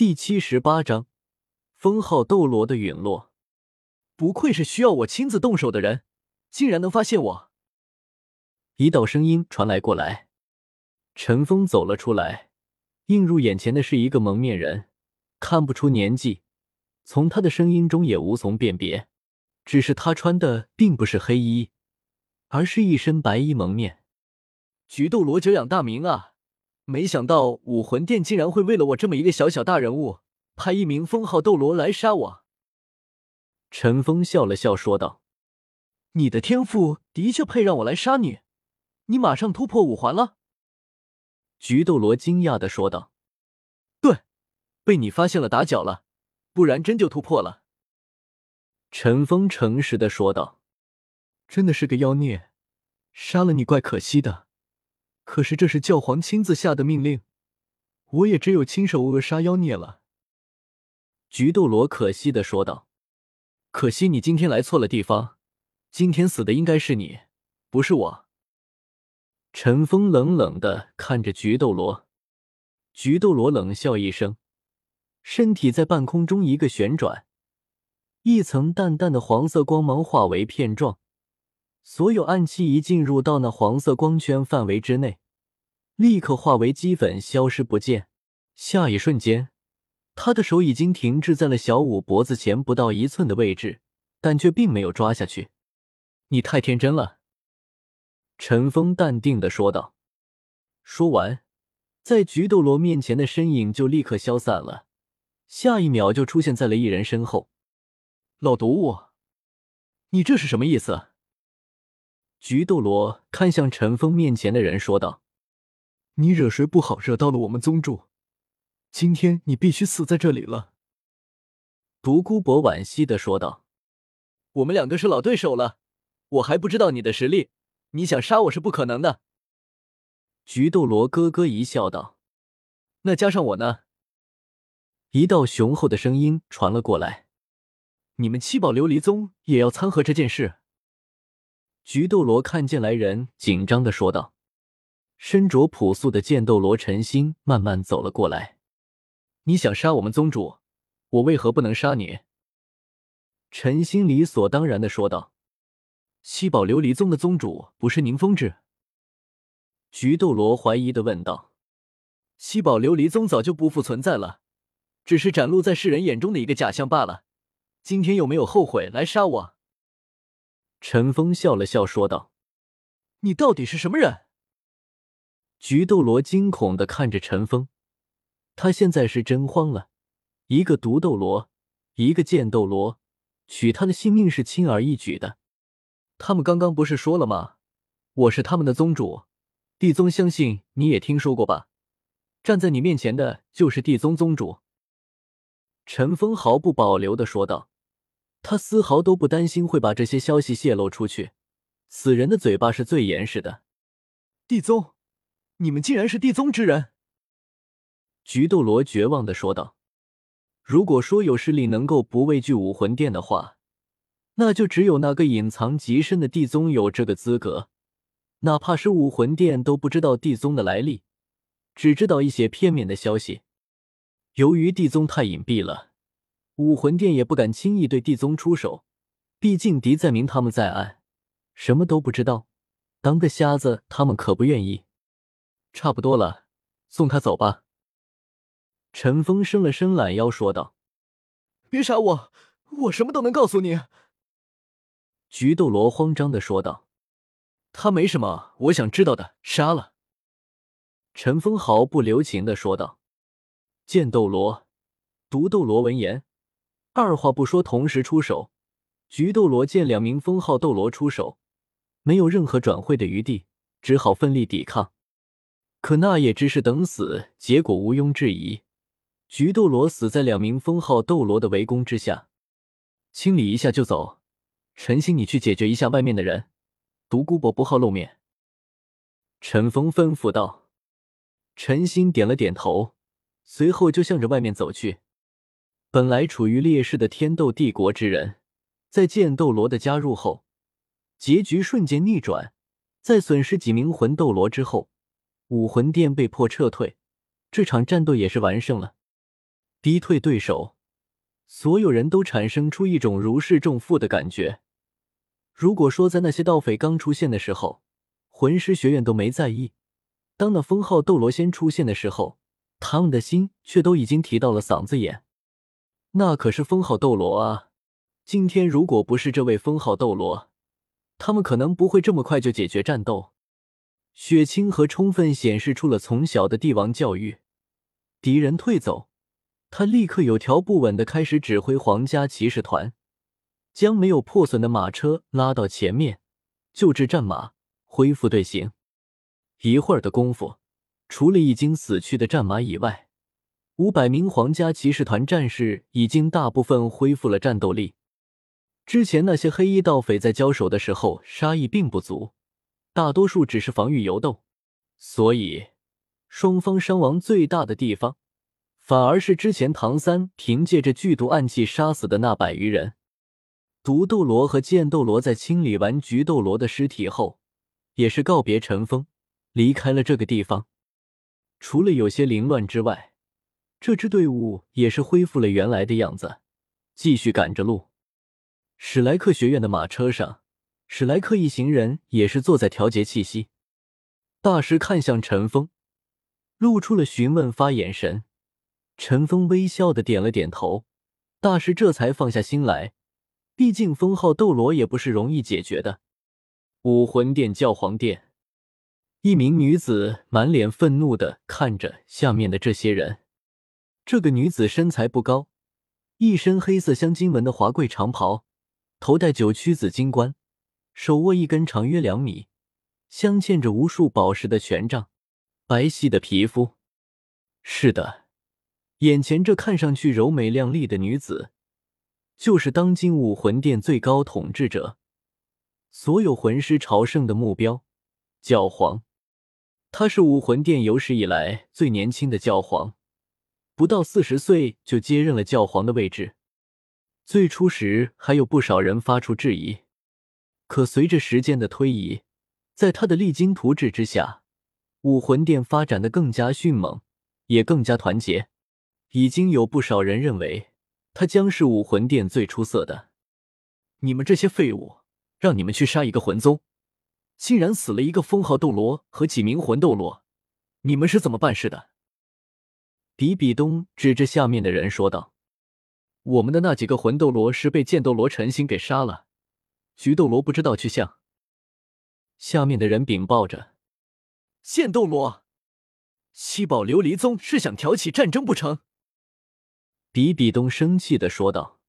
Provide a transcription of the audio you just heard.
第七十八章，封号斗罗的陨落。不愧是需要我亲自动手的人，竟然能发现我！一道声音传来过来，陈峰走了出来，映入眼前的是一个蒙面人，看不出年纪，从他的声音中也无从辨别。只是他穿的并不是黑衣，而是一身白衣蒙面。菊斗罗久仰大名啊！没想到武魂殿竟然会为了我这么一个小小大人物，派一名封号斗罗来杀我。陈峰笑了笑说道：“你的天赋的确配让我来杀你，你马上突破五环了。”菊斗罗惊讶的说道：“对，被你发现了打搅了，不然真就突破了。”陈峰诚实的说道：“真的是个妖孽，杀了你怪可惜的。”可是这是教皇亲自下的命令，我也只有亲手扼杀妖孽了。”菊斗罗可惜的说道，“可惜你今天来错了地方，今天死的应该是你，不是我。”陈峰冷冷的看着菊斗罗，菊斗罗冷笑一声，身体在半空中一个旋转，一层淡淡的黄色光芒化为片状。所有暗器一进入到那黄色光圈范围之内，立刻化为齑粉，消失不见。下一瞬间，他的手已经停滞在了小五脖子前不到一寸的位置，但却并没有抓下去。你太天真了，陈峰淡定的说道。说完，在菊斗罗面前的身影就立刻消散了，下一秒就出现在了一人身后。老毒物，你这是什么意思？菊斗罗看向陈峰面前的人，说道：“你惹谁不好，惹到了我们宗主，今天你必须死在这里了。”独孤博惋惜的说道：“我们两个是老对手了，我还不知道你的实力，你想杀我是不可能的。”菊斗罗咯咯一笑，道：“那加上我呢？”一道雄厚的声音传了过来：“你们七宝琉璃宗也要参合这件事？”菊斗罗看见来人，紧张的说道：“身着朴素的剑斗罗陈心慢慢走了过来。你想杀我们宗主，我为何不能杀你？”陈心理所当然的说道：“七宝琉璃宗的宗主不是宁风致？”菊斗罗怀疑的问道：“七宝琉璃宗早就不复存在了，只是展露在世人眼中的一个假象罢了。今天有没有后悔来杀我？”陈峰笑了笑，说道：“你到底是什么人？”菊斗罗惊恐的看着陈峰，他现在是真慌了。一个毒斗罗，一个剑斗罗，取他的性命是轻而易举的。他们刚刚不是说了吗？我是他们的宗主，地宗，相信你也听说过吧？站在你面前的就是地宗宗主。”陈峰毫不保留的说道。他丝毫都不担心会把这些消息泄露出去，死人的嘴巴是最严实的。地宗，你们竟然是地宗之人！菊斗罗绝望的说道：“如果说有势力能够不畏惧武魂殿的话，那就只有那个隐藏极深的地宗有这个资格。哪怕是武魂殿都不知道地宗的来历，只知道一些片面的消息。由于地宗太隐蔽了。”武魂殿也不敢轻易对地宗出手，毕竟敌在明，他们在暗，什么都不知道，当个瞎子他们可不愿意。差不多了，送他走吧。陈峰伸了伸懒腰，说道：“别杀我，我什么都能告诉你。”菊斗罗慌张的说道：“他没什么我想知道的，杀了。”陈峰毫不留情的说道：“剑斗罗，毒斗罗。”闻言。二话不说，同时出手。菊斗罗见两名封号斗罗出手，没有任何转会的余地，只好奋力抵抗。可那也只是等死，结果毋庸置疑。菊斗罗死在两名封号斗罗的围攻之下。清理一下就走。陈心，你去解决一下外面的人。独孤博不好露面。陈峰吩咐道。陈心点了点头，随后就向着外面走去。本来处于劣势的天斗帝国之人，在剑斗罗的加入后，结局瞬间逆转。在损失几名魂斗罗之后，武魂殿被迫撤退，这场战斗也是完胜了。逼退对手，所有人都产生出一种如释重负的感觉。如果说在那些盗匪刚出现的时候，魂师学院都没在意，当那封号斗罗先出现的时候，他们的心却都已经提到了嗓子眼。那可是封号斗罗啊！今天如果不是这位封号斗罗，他们可能不会这么快就解决战斗。雪清河充分显示出了从小的帝王教育。敌人退走，他立刻有条不紊的开始指挥皇家骑士团，将没有破损的马车拉到前面，救治战马，恢复队形。一会儿的功夫，除了已经死去的战马以外，五百名皇家骑士团战士已经大部分恢复了战斗力。之前那些黑衣盗匪在交手的时候杀意并不足，大多数只是防御游斗，所以。双方伤亡最大的地方，反而是之前唐三凭借着剧毒暗器杀死的那百余人。毒斗罗和剑斗罗在清理完菊斗罗的尸体后，也是告别尘封，离开了这个地方。除了有些凌乱之外，这支队伍也是恢复了原来的样子，继续赶着路。史莱克学院的马车上，史莱克一行人也是坐在调节气息。大师看向陈峰。露出了询问发眼神，陈峰微笑的点了点头，大师这才放下心来。毕竟封号斗罗也不是容易解决的。武魂殿教皇殿，一名女子满脸愤怒的看着下面的这些人。这个女子身材不高，一身黑色镶金纹的华贵长袍，头戴九曲紫金冠，手握一根长约两米、镶嵌着无数宝石的权杖。白皙的皮肤，是的，眼前这看上去柔美靓丽的女子，就是当今武魂殿最高统治者，所有魂师朝圣的目标——教皇。她是武魂殿有史以来最年轻的教皇，不到四十岁就接任了教皇的位置。最初时还有不少人发出质疑，可随着时间的推移，在他的励精图治之下。武魂殿发展的更加迅猛，也更加团结。已经有不少人认为他将是武魂殿最出色的。你们这些废物，让你们去杀一个魂宗，竟然死了一个封号斗罗和几名魂斗罗，你们是怎么办事的？比比东指着下面的人说道：“我们的那几个魂斗罗是被剑斗罗陈星给杀了，菊斗罗不知道去向。”下面的人禀报着。剑斗罗，七宝琉璃宗是想挑起战争不成？比比东生气的说道。